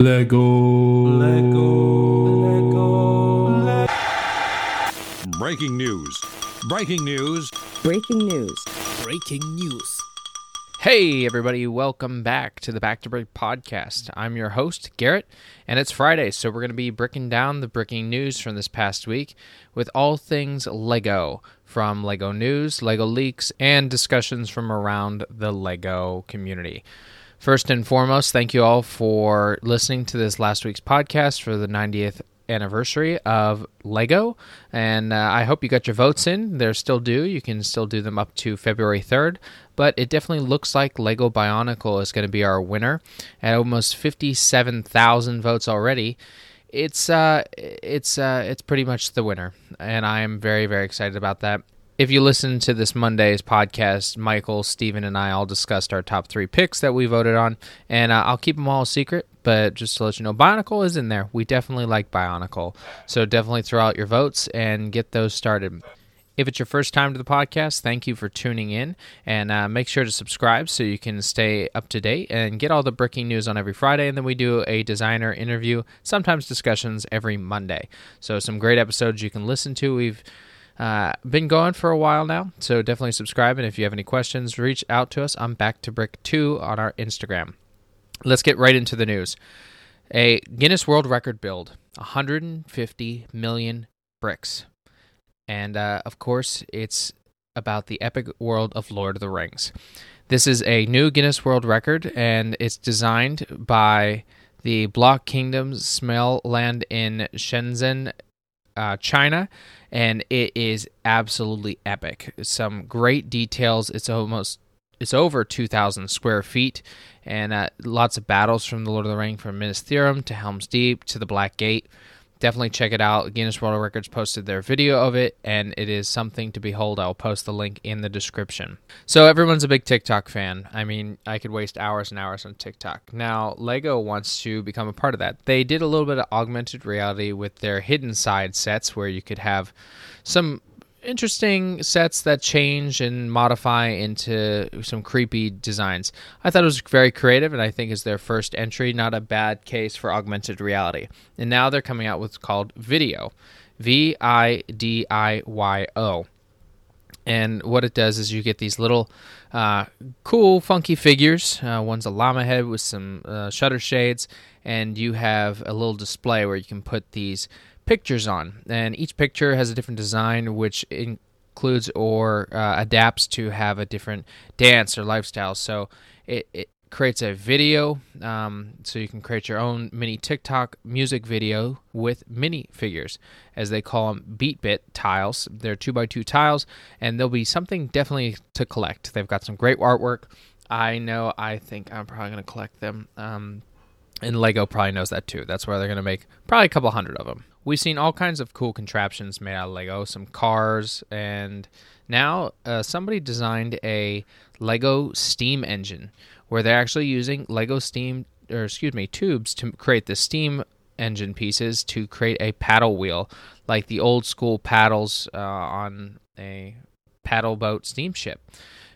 Lego. Lego. Bricking news. Bricking news. Bricking news. Bricking news. Hey, everybody, welcome back to the Back 2 Brick podcast. I'm your host, Garrett, and it's Friday, so we're going to be breaking down the bricking news from this past week with all things Lego from Lego news, Lego leaks, and discussions from around the Lego community. First and foremost, thank you all for listening to this last week's podcast for the 90th anniversary of Lego. And uh, I hope you got your votes in. They're still due. You can still do them up to February 3rd. But it definitely looks like Lego Bionicle is going to be our winner at almost 57,000 votes already. It's uh, it's uh, it's pretty much the winner, and I am very very excited about that. If you listen to this Monday's podcast, Michael, Steven, and I all discussed our top three picks that we voted on, and uh, I'll keep them all secret. But just to let you know, Bionicle is in there. We definitely like Bionicle, so definitely throw out your votes and get those started. If it's your first time to the podcast, thank you for tuning in, and uh, make sure to subscribe so you can stay up to date and get all the bricking news on every Friday. And then we do a designer interview, sometimes discussions every Monday. So some great episodes you can listen to. We've uh, been going for a while now, so definitely subscribe. And if you have any questions, reach out to us. I'm back to brick two on our Instagram. Let's get right into the news. A Guinness World Record build 150 million bricks. And uh, of course, it's about the epic world of Lord of the Rings. This is a new Guinness World Record, and it's designed by the Block Kingdoms Smell Land in Shenzhen, uh, China, and it is absolutely epic. Some great details. It's almost it's over 2,000 square feet, and uh, lots of battles from the Lord of the Ring, from Minas Tirith to Helm's Deep to the Black Gate. Definitely check it out. Guinness World Records posted their video of it, and it is something to behold. I'll post the link in the description. So, everyone's a big TikTok fan. I mean, I could waste hours and hours on TikTok. Now, LEGO wants to become a part of that. They did a little bit of augmented reality with their hidden side sets where you could have some interesting sets that change and modify into some creepy designs. I thought it was very creative, and I think is their first entry. Not a bad case for augmented reality. And now they're coming out with called VIDIYO, V I D I Y O. And what it does is you get these little uh, cool, funky figures. Uh, one's a llama head with some uh, shutter shades, and you have a little display where you can put these pictures on, and each picture has a different design, which includes or uh, adapts to have a different dance or lifestyle. So it, it creates a video, um, so you can create your own mini TikTok music video with mini figures, as they call them BeatBit tiles. They're two by two tiles, and there'll be something definitely to collect. They've got some great artwork. I know. I think I'm probably going to collect them. Um, and Lego probably knows that too. That's why they're going to make probably a couple hundred of them. We've seen all kinds of cool contraptions made out of Lego, some cars, and now uh, somebody designed a Lego steam engine where they're actually using Lego steam, or excuse me, tubes to create the steam engine pieces to create a paddle wheel, like the old school paddles uh, on a paddle boat steamship.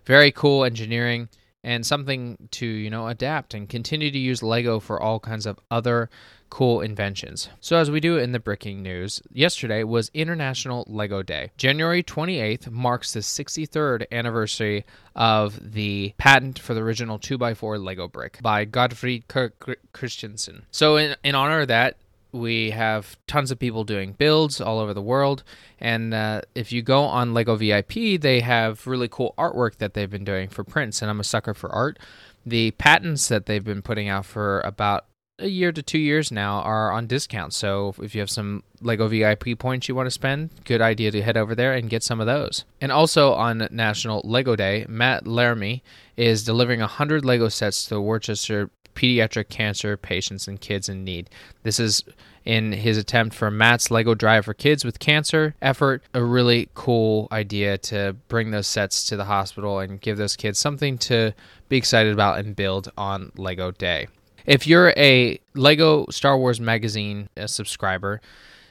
Very cool engineering and something to you know adapt and continue to use lego for all kinds of other cool inventions. So as we do in the bricking news yesterday was international lego day. January 28th marks the 63rd anniversary of the patent for the original 2x4 lego brick by Godtfred Kirk Christiansen. So in, in honor of that we have tons of people doing builds all over the world. And uh, if you go on Lego VIP, they have really cool artwork that they've been doing for prints. And I'm a sucker for art. The patents that they've been putting out for about a year to two years now are on discount. So if you have some Lego VIP points you want to spend, good idea to head over there and get some of those. And also on National Lego Day, Matt Laramie is delivering 100 Lego sets to the Worcester pediatric cancer patients and kids in need. This is in his attempt for Matt's Lego Drive for Kids with Cancer effort. A really cool idea to bring those sets to the hospital and give those kids something to be excited about and build on Lego Day. If you're a Lego Star Wars magazine subscriber,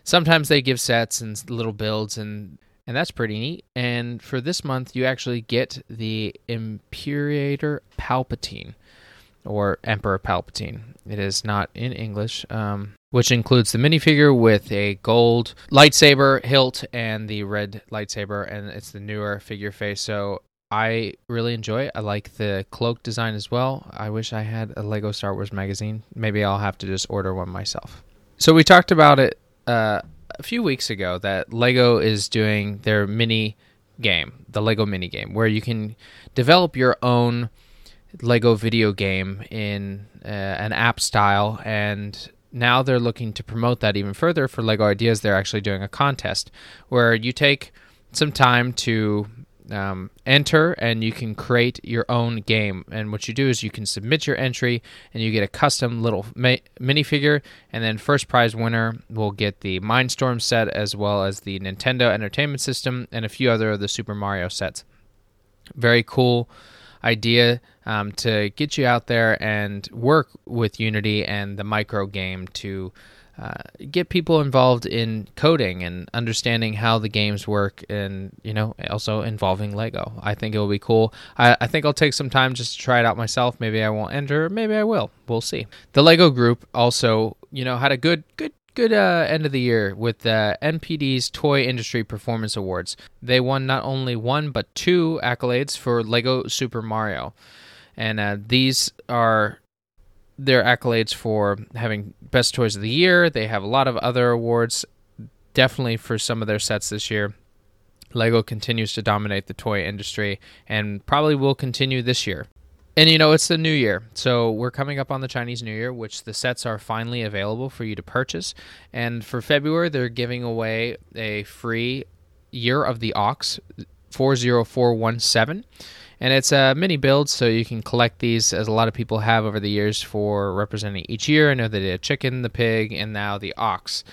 sometimes they give sets and little builds and and that's pretty neat. And for this month, you actually get the Imperator Palpatine or Emperor Palpatine. It is not in English, um, which includes the minifigure with a gold lightsaber hilt and the red lightsaber, and it's the newer figure face. So I really enjoy it. I like the cloak design as well. I wish I had a Lego Star Wars magazine. Maybe I'll have to just order one myself. So we talked about it uh, a few weeks ago that Lego is doing their mini game, the Lego mini game, where you can develop your own Lego video game in uh, an app style and now they're looking to promote that even further for Lego Ideas. They're actually doing a contest where you take some time to um, enter and you can create your own game. And what you do is you can submit your entry and you get a custom little ma- minifigure. And then first prize winner will get the Mindstorm set as well as the Nintendo Entertainment System and a few other of the Super Mario sets. Very cool idea um, to get you out there and work with Unity and the micro game to uh, get people involved in coding and understanding how the games work and you know also involving lego. I think it will be cool. I, I, think i'll take some time just to try it out myself. Maybe i won't enter. Maybe i will. We'll see. The lego group also you know had a good good good uh, end of the year with the NPD's Toy Industry Performance Awards. They won not only one but two accolades for Lego Super Mario, and uh, these are their accolades for having best toys of the year. They have a lot of other awards, definitely for some of their sets this year. Lego continues to dominate the toy industry and probably will continue this year. And you know, it's the new year. So we're coming up on the Chinese New Year, which the sets are finally available for you to purchase. And for February, they're giving away a free Year of the Ox 40417 and it's a mini build, so you can collect these as a lot of people have over the years for representing each year. I know they did a chicken, the pig, and now the ox.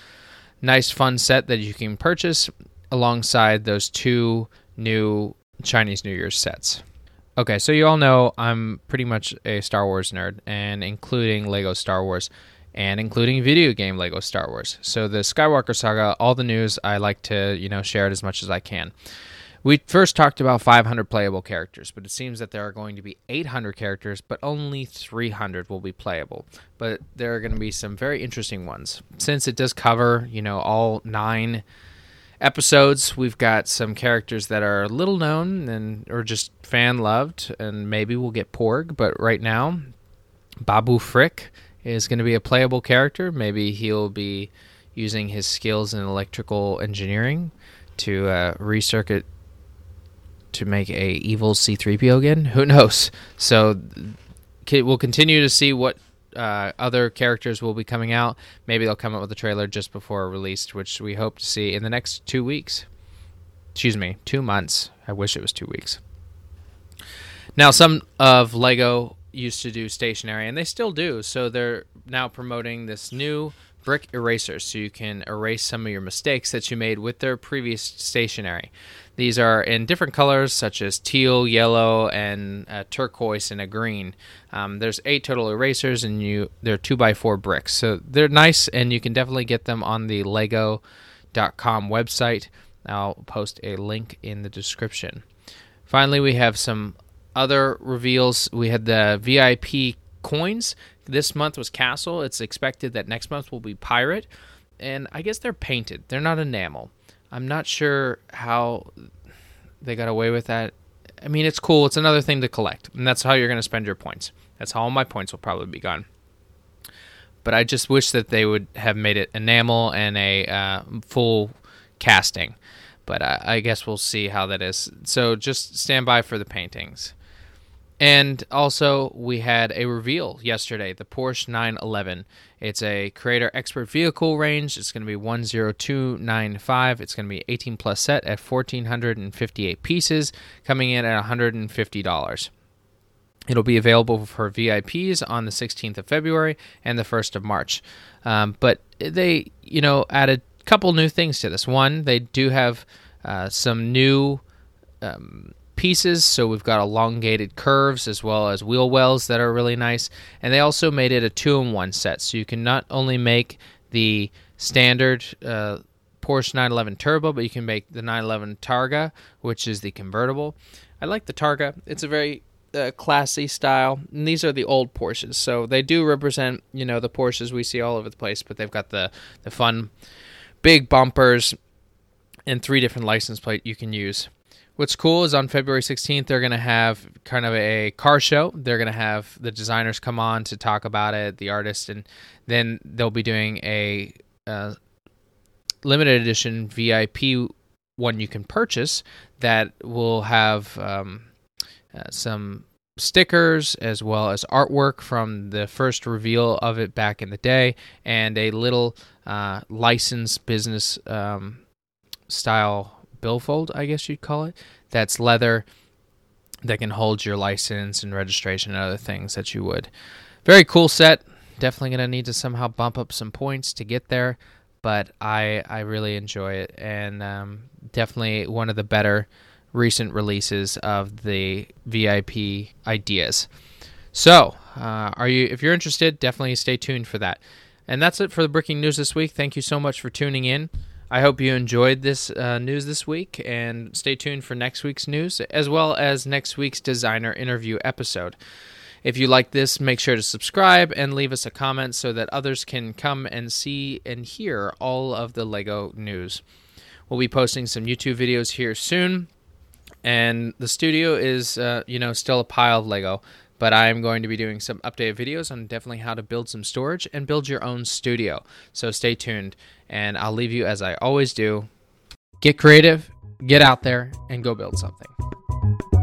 Nice, fun set that you can purchase alongside those two new Chinese New Year's sets. Okay, so you all know I'm pretty much a Star Wars nerd, and including Lego Star Wars, and including video game Lego Star Wars. So the Skywalker saga, all the news, I like to you know share it as much as I can. We first talked about 500 playable characters, but it seems that there are going to be 800 characters, but only 300 will be playable. But there are going to be some very interesting ones. Since it does cover, you know, all nine episodes, we've got some characters that are little known and or just fan loved, and maybe we'll get Porg. But right now, Babu Frick is going to be a playable character. Maybe he'll be using his skills in electrical engineering to uh, recircuit to make a evil C3PO again? Who knows? So we'll continue to see what uh, other characters will be coming out. Maybe they'll come out with a trailer just before released, which we hope to see in the next two weeks. Excuse me, two months. I wish it was two weeks. Now, some of Lego used to do stationery, and they still do. So they're now promoting this new brick erasers so you can erase some of your mistakes that you made with their previous stationery. These are in different colors such as teal, yellow, and turquoise and a green. Um, there's eight total erasers, and you they're two by four bricks, so they're nice, and you can definitely get them on the Lego.com website. I'll post a link in the description. Finally, we have some other reveals. We had the VIP coins this month was Castle. It's expected that next month will be Pirate. And I guess they're painted, they're not enamel. I'm not sure how they got away with that. I mean, it's cool. It's another thing to collect. And that's how you're going to spend your points. That's how all my points will probably be gone. But I just wish that they would have made it enamel and a uh, full casting. But I, I guess we'll see how that is. So just stand by for the paintings. And also, we had a reveal yesterday the Porsche 911. It's a creator expert vehicle range. It's going to be 10295. It's going to be 18 plus set at 1458 pieces, coming in at $150. It'll be available for VIPs on the 16th of February and the 1st of March. Um, but they, you know, added a couple new things to this. One, they do have uh, some new. Um, pieces. So we've got elongated curves as well as wheel wells that are really nice. And they also made it a two in one set. So you can not only make the standard uh, Porsche 911 Turbo, but you can make the 911 Targa, which is the convertible. I like the Targa. It's a very uh, classy style. And these are the old Porsches, so they do represent you know the Porsches we see all over the place, but they've got the the fun big bumpers and three different license plate you can use. What's cool is on February 16th, they're going to have kind of a car show. They're going to have the designers come on to talk about it, the artists, and then they'll be doing a uh, limited edition VIP one you can purchase that will have um, uh, some stickers as well as artwork from the first reveal of it back in the day and a little uh, licensed business um, style billfold, I guess you'd call it. That's leather that can hold your license and registration and other things that you would. Very cool set. Definitely gonna need to somehow bump up some points to get there, but I I really enjoy it and um, definitely one of the better recent releases of the VIP ideas. So, uh, are you if you're interested, definitely stay tuned for that. And that's it for the bricking news this week. Thank you so much for tuning in. I hope you enjoyed this uh, news this week and stay tuned for next week's news as well as next week's designer interview episode. If you like this, make sure to subscribe and leave us a comment so that others can come and see and hear all of the LEGO news. We'll be posting some YouTube videos here soon, and the studio is, uh, you know, still a pile of LEGO but I'm going to be doing some updated videos on definitely how to build some storage and build your own studio. So stay tuned, and I'll leave you as I always do. Get creative, get out there, and go build something.